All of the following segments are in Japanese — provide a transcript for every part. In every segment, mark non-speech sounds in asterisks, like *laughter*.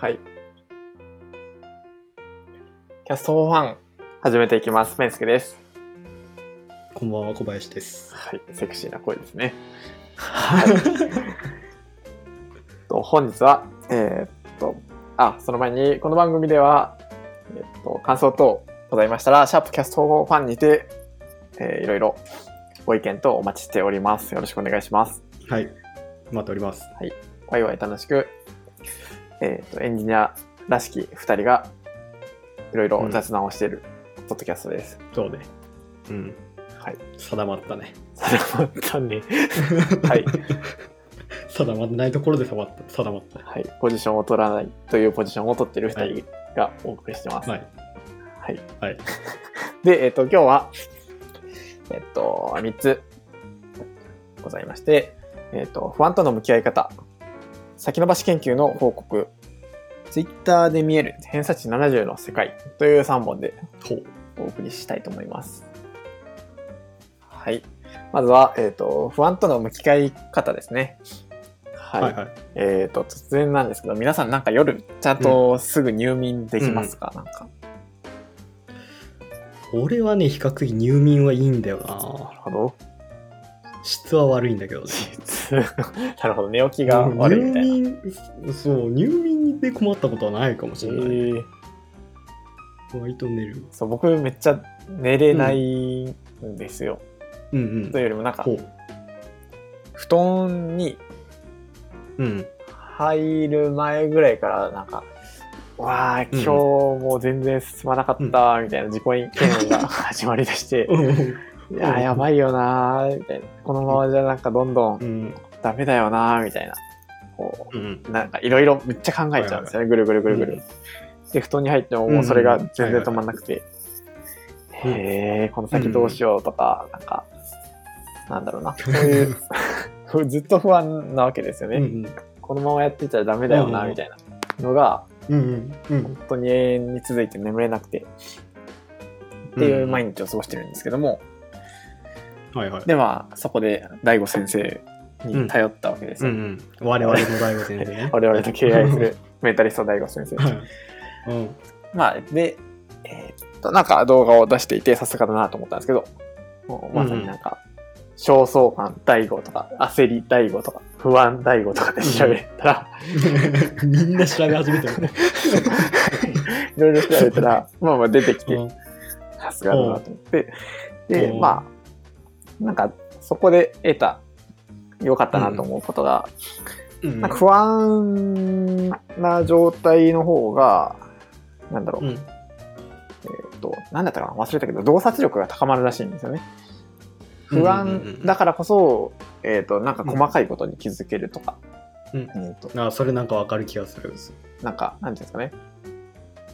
はい。キャストファン、始めていきます。メンスケです。こんばんは、小林です。はい。セクシーな声ですね。はい。*laughs* と本日は、えーっと、あ、その前に、この番組では、えーっと、感想等ございましたら、シャープキャストファンにて、えーいろいろご意見とお待ちしております。よろしくお願いします。はい。待っております。ワイワイ楽しく、えーっと、エンジニアらしき二人が、いろいろ雑談をしている、ポッドキャストです。そうね。うん。はい。定まったね。定まったね。*laughs* はい。定まってないところで定まった。定まった。はい。ポジションを取らないというポジションを取っている二人がお送りしてます。はい。はい。はい。*laughs* で、えっ、と、今日は、えっ、と、3つございまして、えっ、と、不安との向き合い方、先延ばし研究の報告、Twitter で見える偏差値70の世界という3本で。お送りしたいと思います。はい。まずは、えっ、と、不安との向き合い方ですね。はい。はいはい。えっ、と、突然なんですけど、皆さんなんか夜、ちゃんとすぐ入眠できますか、なんか。俺はね、比較的入眠はいいんだよなるな。ほど。質は悪いんだけどね。実 *laughs* なるほど、寝起きが悪いみたいな。入眠、そう、入眠で困ったことはないかもしえれない。ー割と寝る。そう僕めっちゃ寝れないんですよ。うんというよりもなんか。布団にうん。入る前ぐらいからなんかわあ今日もう全然進まなかったみたいな自己嫌悪が始まりだして、いやーやばいよなーみたいな。このままじゃなんかどんどうん。ん。ダメだよなーみたいな。こうなんかいろいろめっちゃ考えちゃうんですよね、ぐるぐるぐるぐる。で布団に入ってももうそれが全然止まんなくて、うん。へえこの先どうしようとか、なんかなんだろうな。そういう *laughs* ずっと不安なわけですよね、うんこのままやってたらダメだよなうんみたいなのがうんうん。本当に永遠に続いて眠れなくて。っていう毎日を過ごしてるんですけども、はいはい。ではそこで大悟先生に頼ったわけですよ、うんうん。我々の大悟先生ね。*laughs* 我々と敬愛するメンタリスト大悟先生はい。うん。まあでえーっとなんか動画を出していてさすがだなと思ったんですけどもうまさになんか、焦燥感大悟とか焦り大悟とか不安大悟とかで調べたら、*laughs* みんな調べ始めてるね。*laughs* いろいろ調べたらまあまあ出てきてうんさすがだなと思って、で、うんまあ、なんか、そこで得た、良かったなと思うことが、うん。なんか不安な状態の方が、なんだろう、うん。えっ、と、なんだったかな忘れたけど、洞察力が高まるらしいんですよね。不安うんだからこそ、えっ、と、なんか細かいことに気づけるとか、うん。えっ、と、あそれなんかわかる気がする。なんか、なんていうんですかね。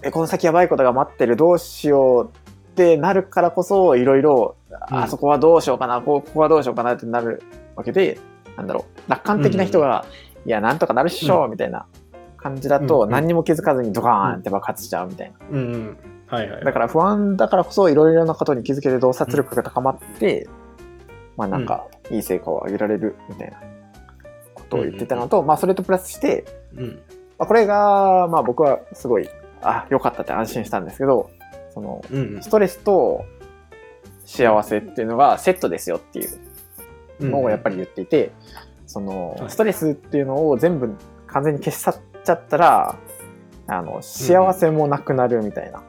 え、この先やばいことが待ってる、どうしようってなるからこそ、いろいろ、うんあそこはどうしようかな、こここはどうしようかなってなるわけで、なんだろう、楽観的な人が、いや、なんとかなるっしょ、みたいな感じだと、何にも気づかずにドカーンって爆発しちゃうみたいな。はいはい。だから不安だからこそ、いろいろなことに気づける洞察力が高まって、まあなんか、いい成果を上げられるみたいなことを言ってたのと、まあそれとプラスして、うん。まあ、これが、まあ僕はすごい、あ、良かったって安心したんですけど、その、うん。ストレスと幸せっていうのがセットですよっていううん。のをやっぱり言っていて、そのは、いストレスっていうのを全部完全に消し去っちゃったら、あの、幸せもなくなるみたいな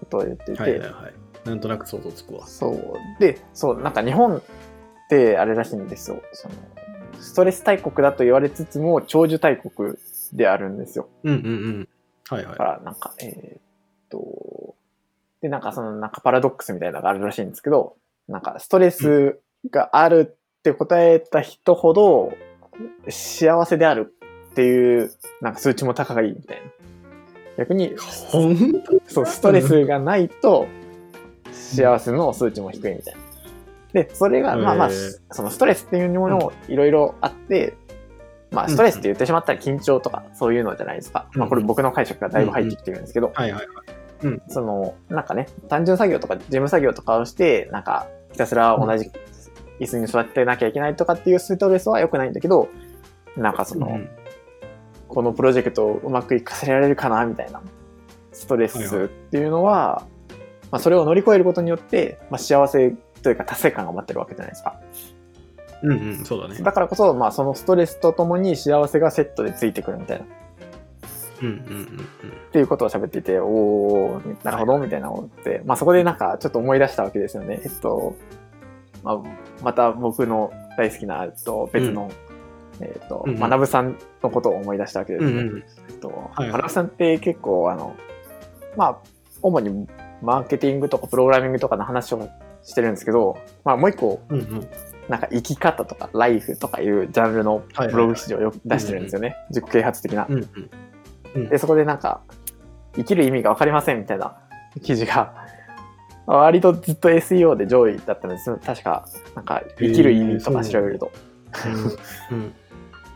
ことを言っていて、はいはいはい。なんとなく想像つくわ。そう。で、そう、なんか日本ってあれらしいんですよ。その、ストレス大国だと言われつつも、長寿大国であるんですよ。うんうんうん。はいはだから、なんか、えーっと、で、なんかその、なんかパラドックスみたいなのがあるらしいんですけど、なんかストレスがあるって答えた人ほど、幸せであるっていう、なんか数値も高いみたいな。逆に、い。ほんそう、ストレスがないと、幸せの数値も低いみたいな。で、それが、まあまあそのストレスっていうものもいろいろあって、まあ、ストレスって言ってしまったら緊張とか、そういうのじゃないですか。まあ、これ僕の解釈がだいぶ入ってきてるんですけど、はいはいはい。その、なんかね、単純作業とか事務作業とかをして、なんか、ひたすら同じ椅子に座ってなきゃいけないとかっていうストレスは良くないんだけど、なんかその、うんこのプロジェクトをうまくいかせられるかなみたいなストレスっていうのは、まあ、それを乗り越えることによって、まあ、幸せというか達成感が待ってるわけじゃないですか。うんうん、そうだね。だからこそ、まあ、そのストレスとともに幸せがセットでついてくるみたいな。っうんうんうんていうことを喋っていて、おー、なるほど、みたいな思って、まあ、そこでなんかちょっと思い出したわけですよね。えっと、まあ、また僕の大好きな、えっと、別の、えっと、うんうん学さんのことを思い出したわけですね。うん。うんうん。えっと、はいさんって結構、あの、まあ、主にマーケティングとかプログラミングとかの話をしてるんですけど、まあ、もう一個、うんうん。なんか生き方とかライフとかいうジャンルのブログ記事をよく出してるんですよね。自己啓発的な。うんうん。で、そこでなんか、生きる意味がわかりませんみたいな記事が、割とずっと SEO で上位だったんです。確か、なんか、生きる意味とか調べると。うん *laughs*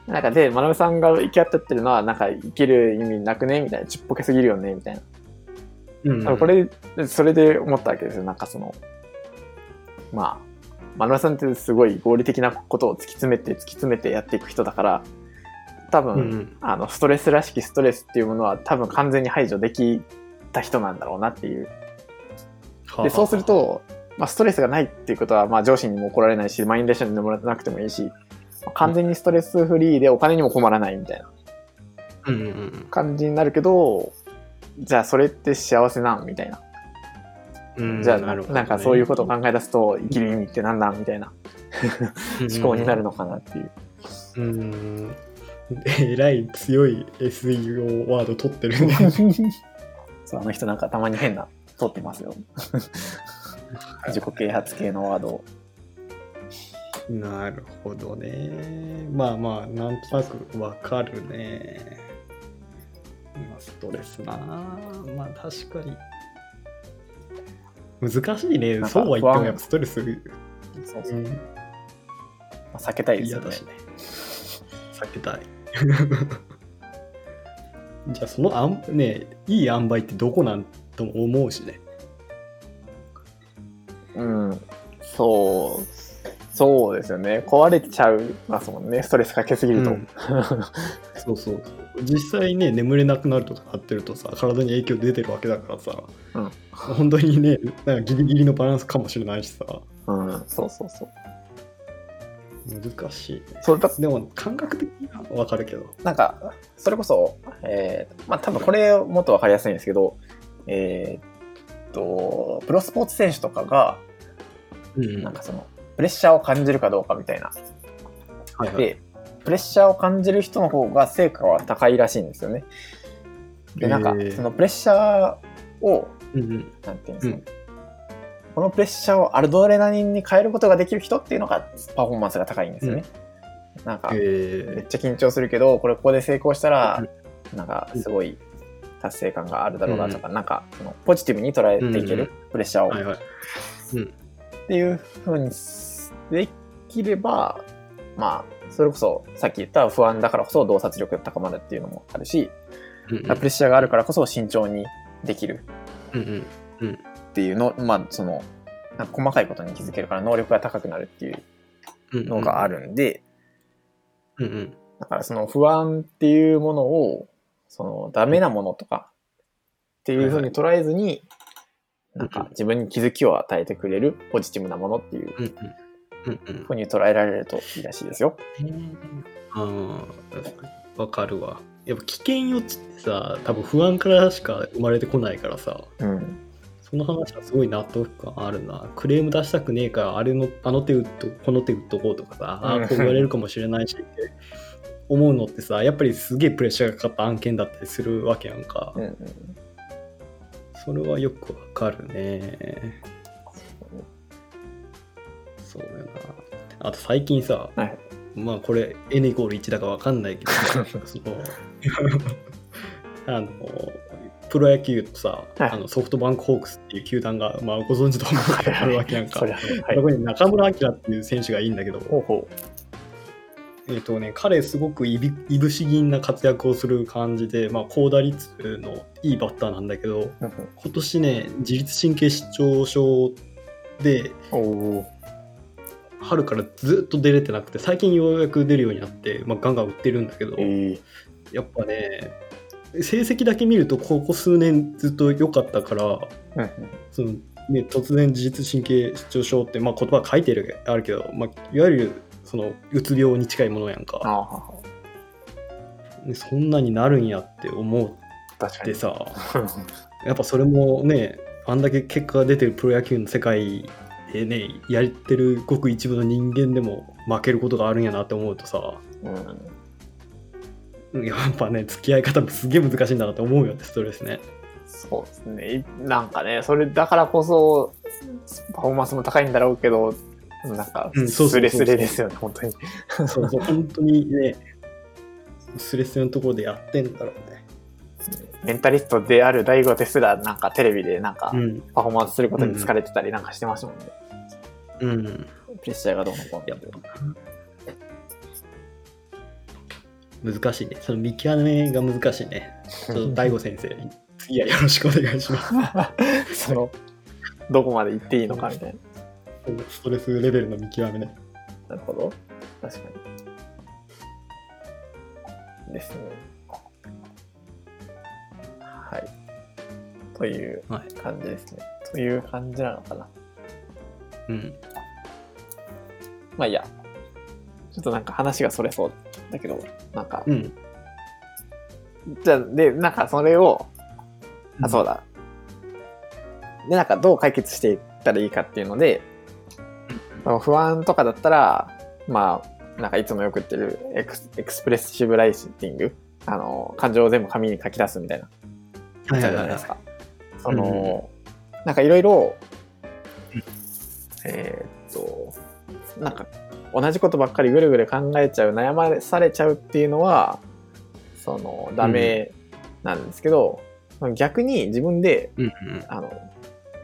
なんかで、まなぶさんが行き当たってるのは、なんか、生きる意味なくねみたいな、ちっぽけすぎるよねみたいな。うん。多分これ、それで思ったわけですよ。なんかその、まあ、マナさんってすごい合理的なことを突き詰めて突き詰めてやっていく人だから、多分、うんうん。あの、ストレスらしきストレスっていうものは多分完全に排除できた人なんだろうなっていう。で、そうする、と、まあ、ストレスがないっていうことは、まあ、上司にも怒られないし、満員電車に乗らなくてもいいし、まあ完全にストレスフリーでお金にも困らないみたいな感じになるけど、じゃあそれって幸せなんみたいな。うん。じゃあな,、るほどねんかそういうことを考え出すと生きる意味って何なんみたいな *laughs* 思考になるのかなっていう。うん。えらい強い SEO ワード取ってるね。*laughs* そうあの人なんかたまに変な通ってますよ。*laughs* 自己啓発系のワードを。なるほどね。まあまあ、なんとなくわかるね。まあ、ストレスな。まあ確かに。難しいね。そうは言ってもやっぱストレス、そうそううんまあ、避けたいですよ。ね。避けたい。*laughs* じゃあそのあん、ね、いい塩梅ってどこなんとも思うしね。うん。そう。そうですよね。壊れちゃうますもんね。ストレスかけすぎると。うんそうそう。実際ね、眠れなくなるとかってるとさ、体に影響出てるわけだからさ、うん本当にね、なんかギリギリのバランスかもしれないしさ、うん。そうそうそう。難しいね。そうだでも感覚的にはわかるけど。なんか、それこそ、えー、まあ多分これもっとわかりやすいんですけど、えーっと、プロスポーツ選手とかが、うんなんかその、プレッシャーを感じるかどうかみたいな。はいはい。で、プレッシャーを感じる人の方が成果は高いらしいんですよね。で、なんかそのプレッシャーを、うんうんなんていうんですかね、このプレッシャーをアドレナリンに変えることができる人っていうのがパフォーマンスが高いんですよね。なんか、めっえちゃ緊張するけど、これここで成功したら、なんかすごい達成感があるだろうなとか、なんかそのポジティブに捉えていける、うんプレッシャーを、ー、はいはい。っていう風にできれば、まあ、それこそさっき言った不安だからこそ洞察力が高まるっていうのもあるし、うんうん。プレッシャーがあるからこそ慎重にできる。うん。うんっていうの、まあ、その、細かいことに気づけるから能力が高くなるっていううんのがあるんで、うんうん。だからその不安っていうものを、そのダメなものとかっていうふうに捉えずに、なんか自分に気づきを与えてくれるポジティブなものっていうふうに捉えられるといいらしいですよ。ああ、わかるわ。やっぱ危険予知ってさ、多分不安からしか生まれてこないからさ、うん。その話はすごい納得感あるな。クレーム出したくねえから、あれの、あの手打っと、この手打っとこうとかさ、あうんあ、こう言われるかもしれないしって思うのってさ、やっぱりすげえプレッシャーがかかった案件だったりするわけやんか。うんうんそれはよくわかるね。そうやな。あと最近さ、はいまあこれ N イコール1だかわかんないけど、その *laughs* あのプロ野球とさ、はいあのソフトバンクホークスっていう球団が、まあ、ご存知と思うけどあるわけやんか。それははいに中村晃っていう選手がいいんだけど、ほうほえっ、とね、彼すごくいびいぶし銀な活躍をする感じで、まあ、高打率のいいバッターなんだけど、う。今年ね、自律神経失調症で、春からずっと出れてなくて、最近ようやく出るようになって、まあ、ガンガン売ってるんだけど、ー。えーやっぱね、成績だけ見ると、ここ数年ずっと良かったから、うんそのね、突然自律神経失調症って、まあ、言葉書いてるあるけど、まあ、いわゆるそのうつ病に近いものやんあか。そんなになるんやって思っ。てさ、やっぱそれもね、あんだけ結果が出てるプロ野球の世界でね、やってるごく一部の人間でも負けることがあるんやなって思うとさ、うん、やっぱね、付き合い方もすげえ難しいんだなって思うよね、ストレスね。そうですね。なんかね、それだからこそ、パフォーマンスも高いんだろうけど、なんかスレスレですよね、本当に。そうそう、本当にね、スレスレのところでやってんだろうね。メンタリストである大悟ですら、なんかテレビでなんかうん。パフォーマンスすることに疲れてたりなんかしてましたもんね。うん。プレッシャーがどうのこうのって。難しいね。その見極めが難しいね。ちょっと大悟先生、次はよろしくお願いします。*laughs* その、どこまで行っていいのかみたいな。ストレスレベルの見極めね。なるほど。確かに。ですね。はい。というはい。感じですね。という感じなのかな。うん。まあいいや。ちょっとなんか話がそれそうだけど、なんか、うん。じゃあ、で、なんかそれを、あ、そうだ。で、なんかどう解決していったらいいかっていうので、まあ不安とかだったら、まあ、なんかいつもよく言ってるエクスエクスプレッシブライティング、あの、感情を全部紙に書き出すみたいな、はじゃないですか。そうんうんの、なんかいろいろうん、えーっと、なんか同じことばっかりぐるぐる考えちゃう、悩まされちゃうっていうのは、その、ダメなんですけど、逆に自分でうんうん。あの、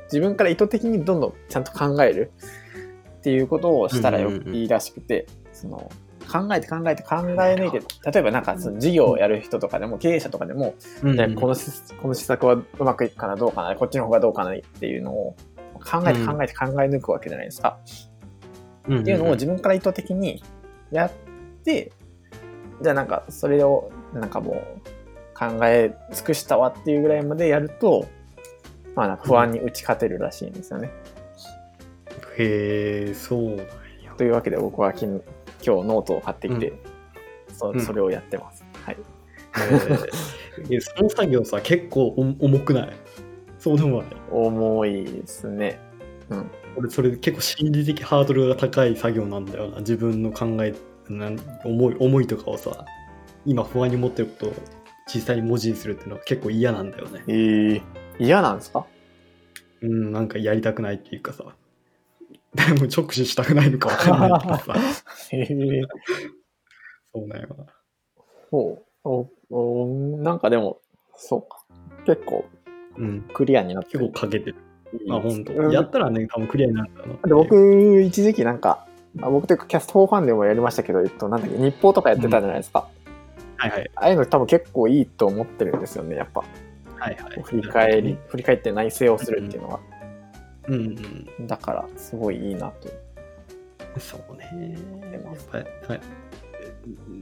自分から意図的にどんどんちゃんと考えるっていうことをしたらようんうんうんいいらしくて、その、考えて考えて考え抜いて、例えばなんかその事業をやる人とかでも、経営者とかでも、うんこの施この施策はうまくいくかな、どうかな、こっちの方がどうかなっていうのを考えて考えて考え抜くわけじゃないですか。うんっていうのを自分から意図的にやって、じゃあなんかそれをなんかもう考え尽くしたわっていうぐらいまでやると、まあ不安に打ち勝てるらしいんですよね。へえ、そうなんや。というわけで僕は今日ノートを買ってきて、そうんそれをやってます。はい。えーその作業さ、結構お重くない？そうでもない。重いですね。うん。俺、それ結構心理的ハードルが高い作業なんだよな。自分の考え、なん思い思いとかをさ、今不安に思ってることを実際に文字にするっていうのは結構嫌なんだよね。えー、嫌なんですか？うん、なんかやりたくないっていうかさ。でも直視したくないのかわかんないけどさ。へ *laughs* えそうだよな。そうおお。なんかでも、そうか。結構うん、クリアになって結構かけてる。いいあ、本当。うんやったらね、多分クリアになるんだろう僕、一時期なんか、あ僕というかキャスト4ファンでもやりましたけど、えっと、なんだっけ、日報とかやってたじゃないですか。はいはい。ああいうの多分結構いいと思ってるんですよね、やっぱ。はいはい。振り返り、振り返って内省をするっていうのが。うんうん。だから、すごいいいなと。そうね。やっぱり、はい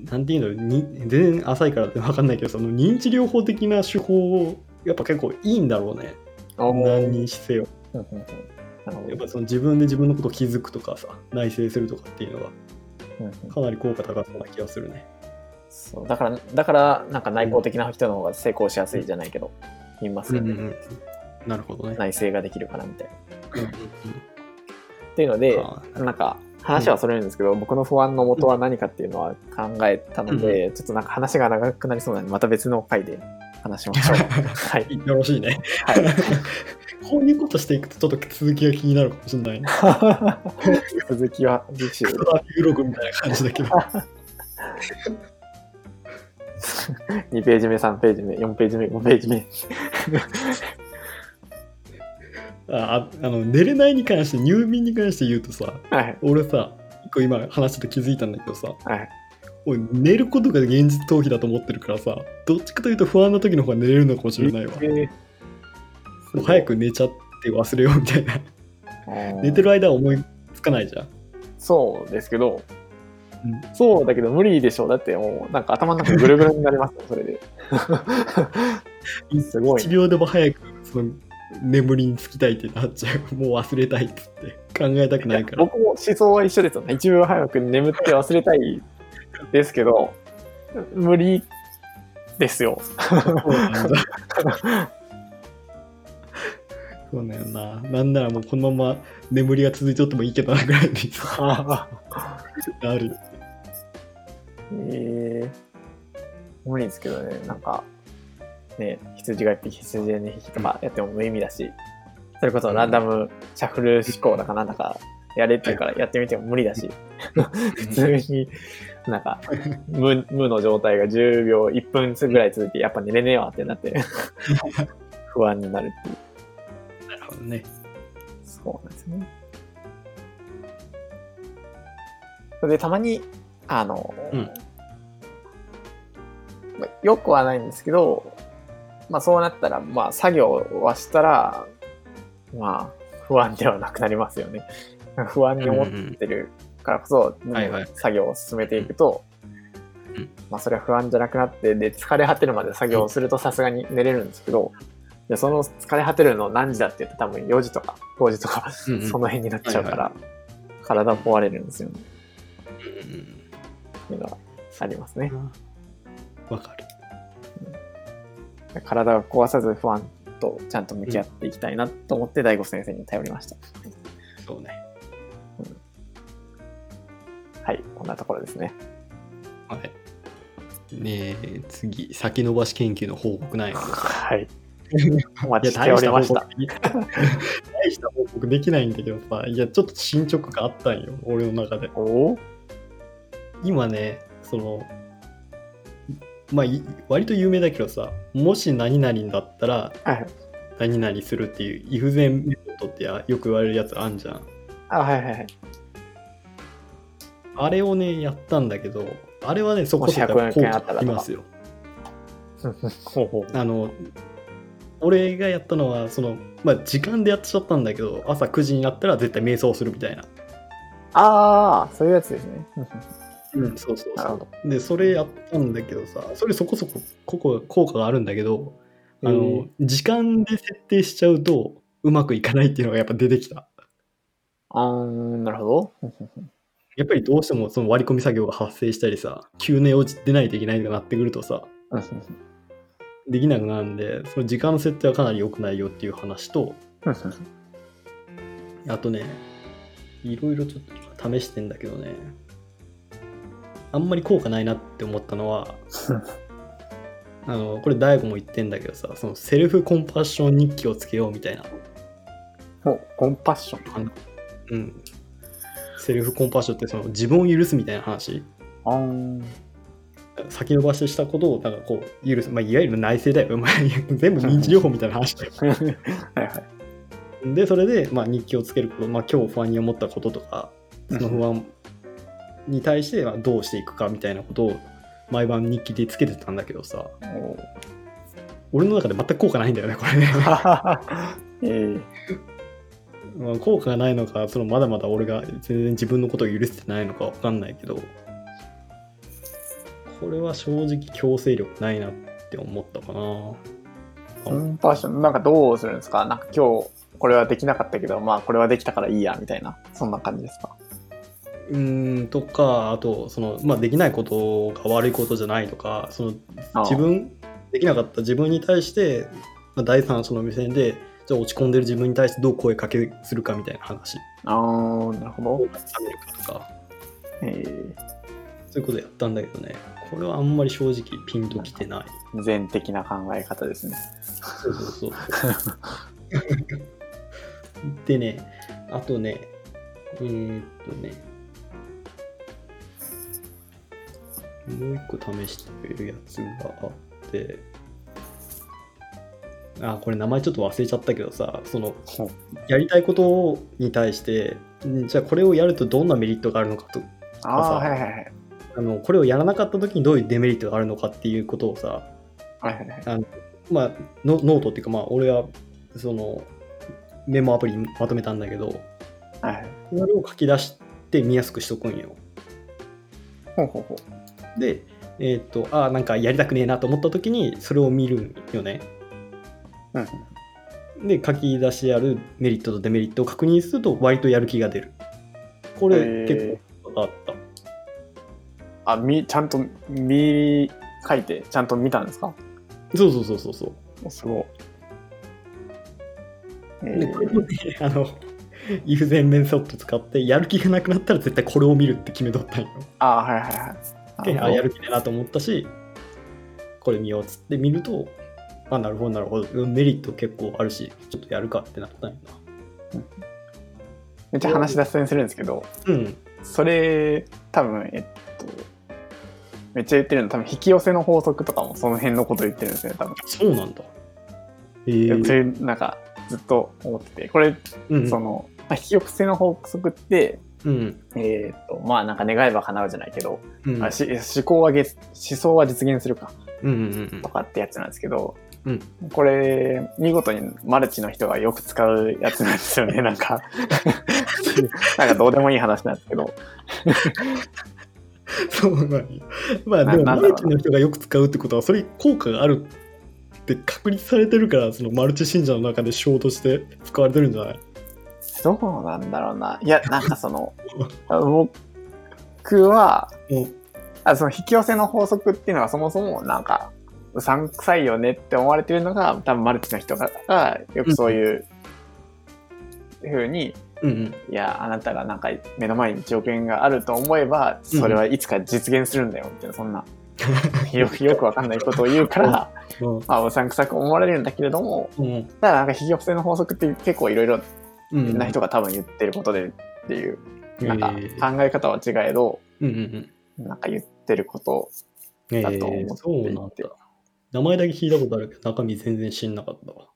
なんていうのに、全然浅いからって分かんないけど、その認知療法的な手法、やっぱ結構いいんだろうね。何にせよ。やっぱその自分で自分のことを気づくとかさ、内省するとかっていうのがうんうんかなり効果高そうな気がするね。そうだから、だから、なんか内向的な人の方が成功しやすいじゃないけど、言いますよね。なるほどね。内省ができるからみたいな。うんうんっていうので、あなんか、話はそれるんですけど、僕の不安の元は何かっていうのは考えたので、ちょっとなんか話が長くなりそうなので、また別の回で話しましょう。*laughs* はい。うんよろしいね。はい。*laughs* こういうことしていくとちょっと続きが気になるかもしれないね。*laughs* 続きは次週。クログみたいな感じだけど。2ページ目、3ページ目、4ページ目、5ページ目。ああの寝れないに関して入眠に関して言うとさはい。俺さ一個今話してて気づいたんだけどさはい。俺寝ることが現実逃避だと思ってるからさどっちかというと不安な時の方が寝れるのかもしれないわえーもう早く寝ちゃって忘れようみたいな寝てる間は思いつかないじゃんそうですけど、そうだけど無理でしょ。だってもう、なんか頭の中ぐるぐるになりますよ、それで。*laughs* すごい1秒でも早くその眠りにつきたいってなっちゃう。もう忘れたいっつって考えたくないから。僕も思想は一緒ですよね。一秒早く眠って忘れたいですけど、無理ですよ。*laughs* そうなんよな。なんならもうこのまま眠りが続いちゃってもいいけどなぐらいにさ *laughs* なる。えー、無理ですけどね、なんか、ね、羊が1匹、羊が2匹とかやっても無意味だし、それこそランダムシャッフル思考だかなんだかやれって言うからやってみても無理だし、*laughs* 普通になんか無無の状態が10秒、1分ぐらい続いて、やっぱ寝れねえわってなって、*laughs* 不安になるっていう。なるほどね。そうなんですね。それでたまに、あの、うんまあよくはないんですけど、まあそうなったら、まあ作業はしたら、まあ不安ではなくなりますよね。不安に思ってるからこそ、はいはい作業を進めていくと、うんまあそれは不安じゃなくなって、で、疲れ果てるまで作業をするとさすがに寝れるんですけど、でその疲れ果てるの何時だって言ったら多分4時とか5時とか *laughs* その辺になっちゃうから、は体壊れるんですよね。うんっていうのがありますね。うんわかる。体を壊さず不安とちゃんと向き合っていきたいなと思って大悟先生に頼りました。そうね。はい、こんなところですね。はい。ねえ、次、先延ばし研究の報告なんやけどさ。はい。おい待や、ちしておりました。大した報告できないんだけどさ、いや、ちょっと進捗があったんよ、俺の中で。今ね、その、まあ、い割と有名だけどさ、もし何々だったらはい。何々するっていう、イフゼンメソッドってやよく言われるやつあんじゃん。あ、はいはいはい。あれをね、やったんだけど、あれはね、そこそこもし100効果ありますよ。*laughs* あの、俺がやったのは、その、まあ、時間でやっちゃったんだけど、朝9時になったら絶対瞑想するみたいな。ああ、そういうやつですね。うん、そうそうそう。で、それやったんだけどさ、それそこそこここ効果があるんだけど、あへの、時間で設定しちゃうと、うまくいかないっていうのがやっぱ出てきた。あー、なるほど。やっぱりどうしてもその割り込み作業が発生したりさ、急寝落ち出ないといけないとかなってくるとさ、できなくなるんで、その時間の設定はかなり良くないよっていう話と、あとね、いろいろちょっと試してんだけどね、あんまり効果ないなって思ったのは、あの、これ大悟も言ってんだけどさ、そのセルフコンパッション日記をつけようみたいな。おコンパッション。あのうん。セルフコンパッションってその自分を許すみたいな話。先延ばししたことをなんかこう許す。まあ、いわゆる内政だよ。まあ、全部認知療法みたいな話だよ。*laughs* はいはい。で、それで、まあ、日記をつけること、まあ、今日不安に思ったこととか、その不安に対してまあどうしていくかみたいなことを毎晩日記でつけてたんだけどさ、お俺の中で全く効果ないんだよね、これね。ええまあ効果がないのか、そのまだまだ俺が全然自分のことを許せてないのかわかんないけど、これは正直強制力ないなって思ったかな。コンパッション、なんかどうするんですか？なんか今日これはできなかったけど、まあこれはできたからいいや、みたいな。そんな感じですか？うーんとか、あと、その、まあ、できないことが悪いことじゃないとか、その自分、できなかった自分に対して、まあ、第三者の目線で、じゃあ落ち込んでる自分に対してどう声かけするかみたいな話。あー、なるほど。どうるかとか、えそういうことやったんだけどね、これはあんまり正直ピンときてない。ー、全的な考え方ですね。そうそうそう。*laughs* でね、あとね、えー、っとね、もう一個試してるやつがあって、あ、これ名前ちょっと忘れちゃったけどさ、その、やりたいことに対して、んじゃあこれをやるとどんなメリットがあるのかと、ああ、はいはいはい。あのこれをやらなかった時にどういうデメリットがあるのかっていうことをさ、はいはいはい。まあ、ノノートっていうか、まあ、俺は、その、メモアプリにまとめたんだけど、はいはい。それを書き出して見やすくしとくんよ。ほうほうほう。で、えっ、と、ああ、なんかやりたくねえなと思った時に、それを見るよね。うん。で、書き出してあるメリットとデメリットを確認すると、割とやる気が出る。これ、結構あった。あ、み、ちゃんと見、書いて、ちゃんと見たんですか？そうそうそうそうそう。おすごい。えで、これもね、あの、if 全面セット使って、やる気がなくなったら絶対これを見るって決めとったんよ。あはいはいはい。で、あ、やる気だなと思ったし、これ見ようっつって見ると、あ、なるほど、なるほど。メリット結構あるし、ちょっとやるかってなったんやめっちゃ話脱線するんですけど、な。うん。それ、多分、えっと、めっちゃ言ってるの、多分引き寄せの法則とかもその辺のこと言ってるんですね、多分。そうなんだ。えいやそー、れ、なんか、ずっと思ってて、これ、うん。その、まあ、引き寄せの法則って、うん。えっと、まあなんか願えば叶うじゃないけど、うん。あし思考はげ思想は実現するかうんうんうんとかってやつなんですけど、うん。これ見事にマルチの人がよく使うやつなんですよね *laughs* なんか。なんかどうでもいい話なんですけど。そうなんや。まあでも、マルチの人がよく使うってことは、それに効果があるって確立されてるから、そのマルチ信者の中で章として使われてるんじゃない？どうなんだろうな。いやなんかその *laughs* 僕はうん。あその引き寄せの法則っていうのがそもそもなんかうさんくさいよねって思われてるのが多分マルチの人ががよくそういうふうにうんうん。いや、あなたがなんか目の前に1億円があると思えば、それはいつか実現するんだよ、みたいな、そんな、*laughs* よく、よくわかんないことを言うから、うん。まあ、おさんくさく思われるんだけれども、うん。ただなんか引き寄せの法則って結構いろいろな人が多分言ってることでっていう、なんかえー考え方は違えど、うんうんうん。なんか言ってること、えだと思っていて。ー、そうなんだ。名前だけ聞いたことあるけど、中身全然知んなかったわ。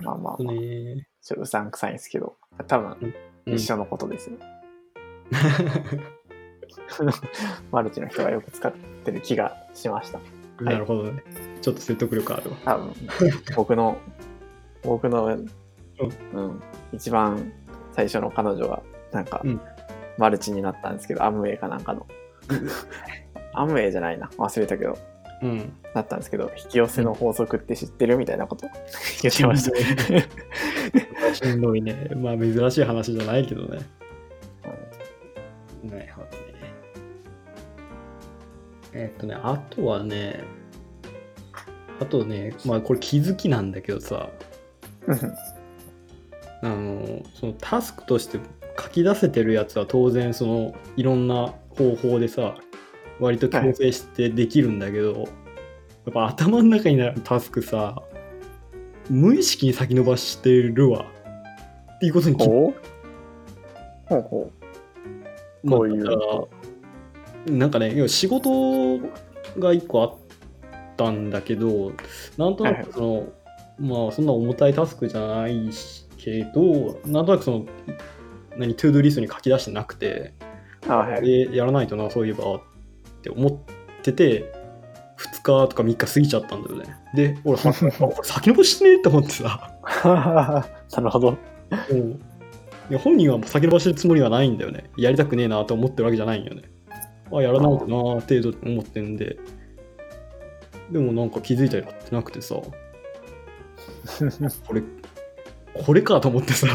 まあまあまあ、ねちょっとうさんくさいんですけど、多分うん一緒のことですよ。*laughs* マルチの人がよく使ってる気がしました。なるほどね。ちょっと説得力あるわ。多分僕の僕の、うん一番最初の彼女はなんか、うんマルチになったんですけどアムウェイかなんかの *laughs* アムウェイじゃないな忘れたけどうん。なったんですけど引き寄せの法則って知ってるみたいなこと？言ってましたしんどいね。まあ珍しい話じゃないけどね。なるほどね。えっとね、あとはね、あとね、まあこれ気づきなんだけどさ、あの、そのタスクとして書き出せてるやつは当然そのいろんな方法でさ、割と強制してできるんだけど、やっぱ頭の中になるタスクさ、無意識に先延ばしてるわ。っていうことに気ほう？ほうほまあこういう。なんかね、要は仕事が一個あったんだけど、なんとなくその、まあそんな重たいタスクじゃないしけど、なんとなくその、何、トゥードゥリストに書き出してなくて、うあはい。で、やらないとな、そういえば。って思ってて、2日とか3日過ぎちゃったんだよね。で、俺、*laughs* 先延ばしねえって思ってさ、*laughs* なるほどうんいや本人は先延ばしてるつもりはないんだよね。やりたくねえなと思ってるわけじゃないんよね。あ、やらないとなー程度思ってんで。でもなんか気づいたらやってなくてさ、*laughs* これ、これかと思ってさ、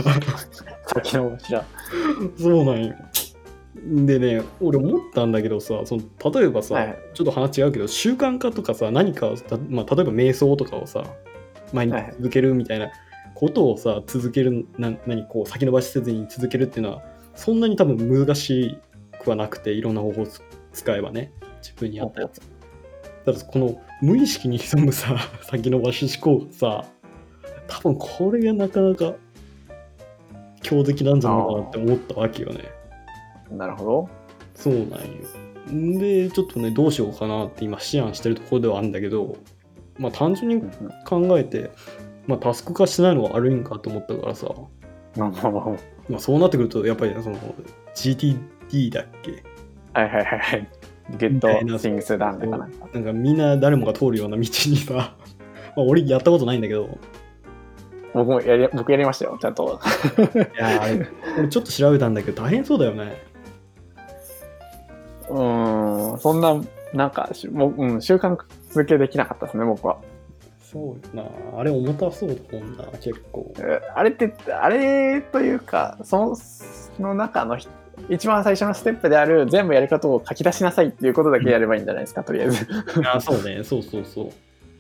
先の知らそうなんよ。でね、俺思ったんだけどさ、その例えばさ、はいちょっと話違うけど、習慣化とかさ、何かまあ、例えば瞑想とかをさ、毎日続けるみたいなことをさ、続ける、な何こう先延ばしせずに続けるっていうのは、そんなに多分難しくはなくて、いろんな方法をつ使えばね、自分に合ったやつ。ただこの無意識に潜むさ、*laughs* 先延ばし思考がさ、多分これがなかなか強敵なんじゃないかなって思ったわけよね。なるほど。そうなんよ。んで、ちょっとね、どうしようかなって今思案してるところではあるんだけど、まあ単純に考えて、まあタスク化してないのが悪いんかと思ったからさ、まあそうなってくると、やっぱりその GTD だっけ？はいはいはいはい。ゲットシングスダウンとかなんか。なんかみんな誰もが通るような道にさ、*laughs* まあ俺やったことないんだけど、僕もやり僕やりましたよちゃんと。いや俺ちょっと調べたんだけど大変そうだよね。うーん、そんな、なんかし、もううん、習慣続けできなかったですね、僕は。そうやな。あれ重たそうだもんな、結構。えあれって、あれというか、その、その中のひ一番最初のステップである全部やることを書き出しなさいっていうことだけやればいいんじゃないですか、とりあえず。*laughs* あ、そうね。そうそうそう。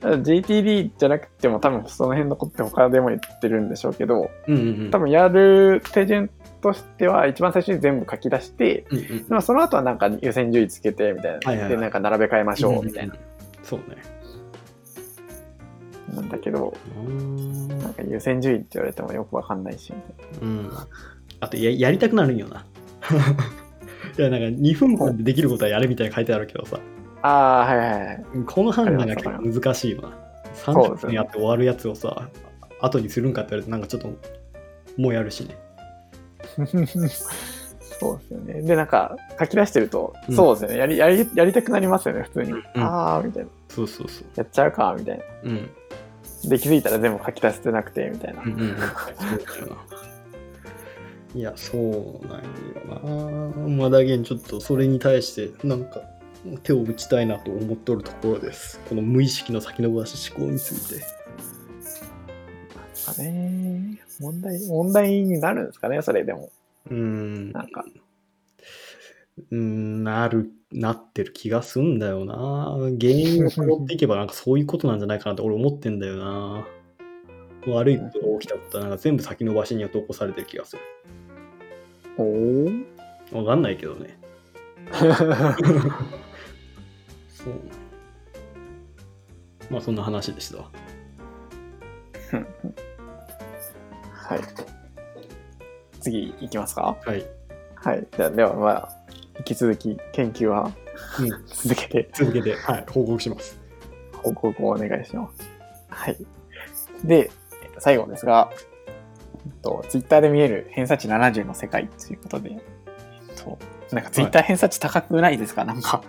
GTD じゃなくても多分その辺のことって他でも言ってるんでしょうけど、うんうんうん。多分やる手順としては一番最初に全部書き出して、うんうんでもその後はなんか優先順位つけてみたいな、はいはいはいでなんか並べ替えましょうみたいな、。そうね。なんだけどなんか優先順位って言われてもよくわかんないしうん。あとや、やりたくなるんよな。*laughs* いや、なんか2分間でできることはやるみたいな書いてあるけどさ、ああはいはいはいこの判断が結構難しいよな。30そうですよね分やって終わるやつをさ、後にするんかって言われて、なんかちょっと、もうやるしね。*laughs* そうですよねでなんか書き出してると、うんそうですよねやりやりやりたくなりますよね普通に、んああみたいなそうそうそう。やっちゃうかみたいなうん。で気づいたら全部書き出してなくてみたいな、うんうんうん。そうな。いや、そうなんよな。まだげんちょっとそれに対して、なんか、手を打ちたいなと思っとるところです。この無意識の先延ばし思考について。かね問題問題になるんですかねそれでもうーん。なんかうーん、なる、なってる気がすんだよな。原因を辿っていけばなんかそういうことなんじゃないかなって俺思ってんだよな。悪いことが起きたことはなんか全部先延ばしに落とされてる気がする。おおわかんないけどね。*laughs* そう。まあそんな話でしたわ。*laughs* はい次いきますか？はい。はいじゃあではまあ引き続き研究はうん、続けて続けて、はい、報告します。報告をお願いします。はい。で、えっと最後ですが、えっと、ツイッターで見える偏差値70の世界ということで、えっと、なんかツイッター偏差値高くないですか、なんか。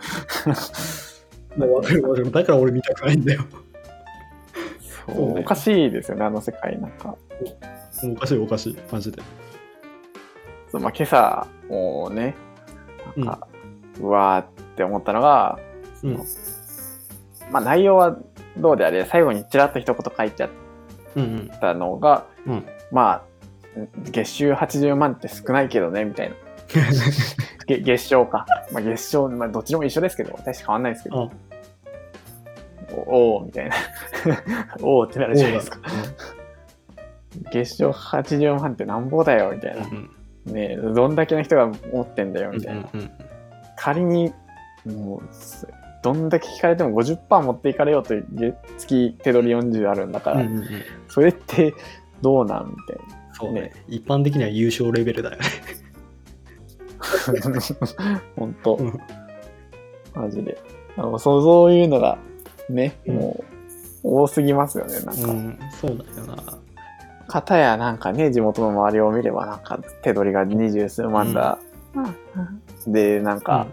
わかるわかる。だから俺見たくないんだよ。そうねおかしいですよね、あの世界。なんか、おかしいおかしい。マジで。そうまあ、今朝もね、なんか、うわーって思ったのが、そのうんまあ内容はどうであれ、最後にちらっと一言書いちゃっうんたのが、うん。うん。まあ、月収80万って少ないけどね、みたいな。*laughs* げ月賞か。まあ、月賞、まあ、どっちでも一緒ですけど、大して変わんないですけど、あ、おおーみたいな。*laughs* おおってなるじゃないですか。う月賞80万ってなんぼだよ、みたいな。ん。ねえどんだけの人が持ってんだよ、みたいな。仮に、もう、すどんだけ聞かれても50%持っていかれようと月月手取り40あるんだから、それってどうなんみたいな。そうねね一般的には優勝レベルだよね。*laughs* 本当、うんマジで。あのそうそういうのがね、うんもう多すぎますよね。なんか、うん、そうだよな。片やなんかね、地元の周りを見ればなんか手取りが二十数万だ。で、なんか、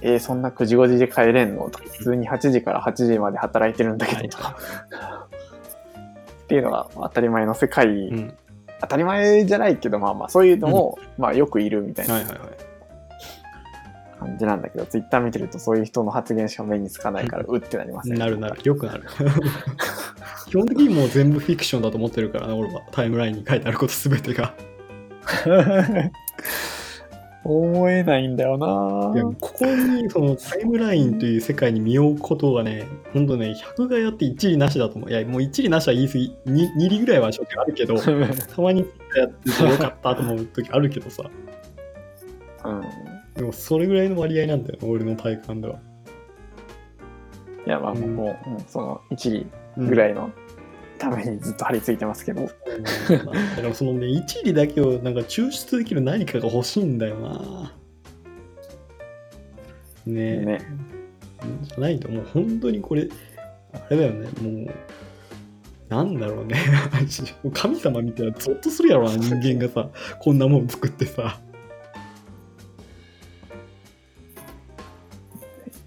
えーそんな9時5時で帰れんのとか、普通に8時から8時まで働いてるんだけどとか。っていうのが当たり前の世界、うん。当たり前じゃないけど、まあまあそういうのも、まあよくいるみたいなはいはいはい。感じなんだけど、ツイッター見てるとそういう人の発言しか目につかないから、うってなりますね。なるなる。よくなる。基本的にもう全部フィクションだと思ってるからね、俺は。タイムラインに書いてあることすべてが。*laughs* 思えないんだよいやなここにそのタイムラインという世界に身を置くことがね、ほんとね、100がやって一理なしだと思う。いや、もう一理なしは言い過ぎ、に2理ぐらいは正直あるけど、*laughs* たまにやっててよかったと思う時あるけどさ、うん。でもそれぐらいの割合なんだよ、俺の体感では。いや、まあうんもう、うんその1理うんぐらいのためにずっと張り付いてますけど、うんだからそのね、一理だけをなんか抽出できる何かが欲しいんだよな。ねえ。ね。じゃないと、もう本当にこれ、あれだよね、もう、なんだろうね。*laughs* 神様みたいな、ゾッとするやろな、人間がさ、こんなもん作ってさ。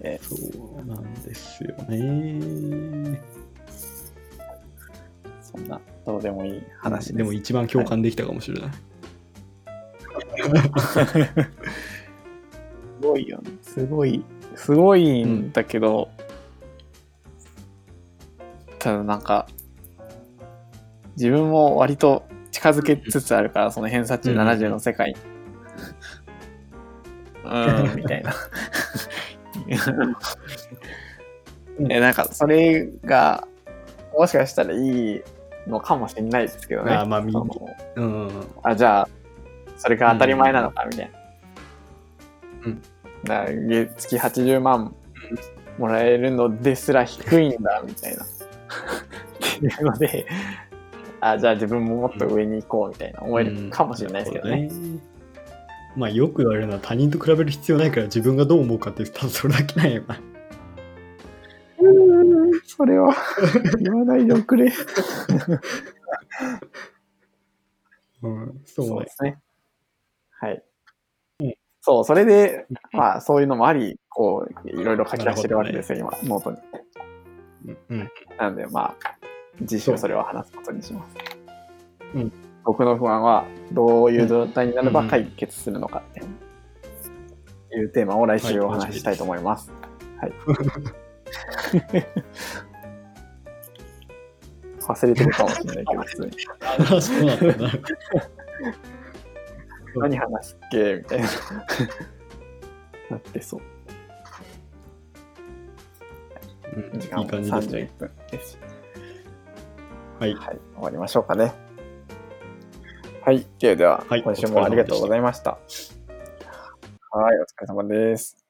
えそうなんですよね。どうでもいい話です。でも一番共感できたかもしれない。どごいよね。すごい、すごいんだけど、ただなんか、自分も割と近づけつつあるから、その偏差値70の世界に。うん、みたいな。*laughs* え、なんか、それが、もしかしたらいいのかもしれないですけどね。あまあうん。あ、じゃあ、それが当たり前なのか、みたいな。うん。だ月月80万もらえるのですら低いんだ、みたいな。っていうので、あ、じゃあ自分ももっと上に行こう、みたいな思えるかもしれないですけどね。そうねまあよく言われるのは他人と比べる必要ないから自分がどう思うかってただそれだけなんやな。それは *laughs* 言わないでおくれ。*laughs* うん、そうねそうで。すね。はい。うんそう、それで、まあ、そういうのもあり、こう、いろいろ書き出してるわけですよ、今、ノートに。うん。なんで、まあ、次週それを話すことにします。うん僕の不安は、どういう状態になればうん解決するのかっていうテーマを来週お話ししたいと思います。はい。*laughs* 忘れてるかもしれないけど、普通に。あそうなんだな。何話すっけみたいな。なってそう。うん時間もいい感じです31ね。分です。はい。はい、終わりましょうかね。はい、ではでは、はい今週もありがとうございました。はい、お疲れ様です。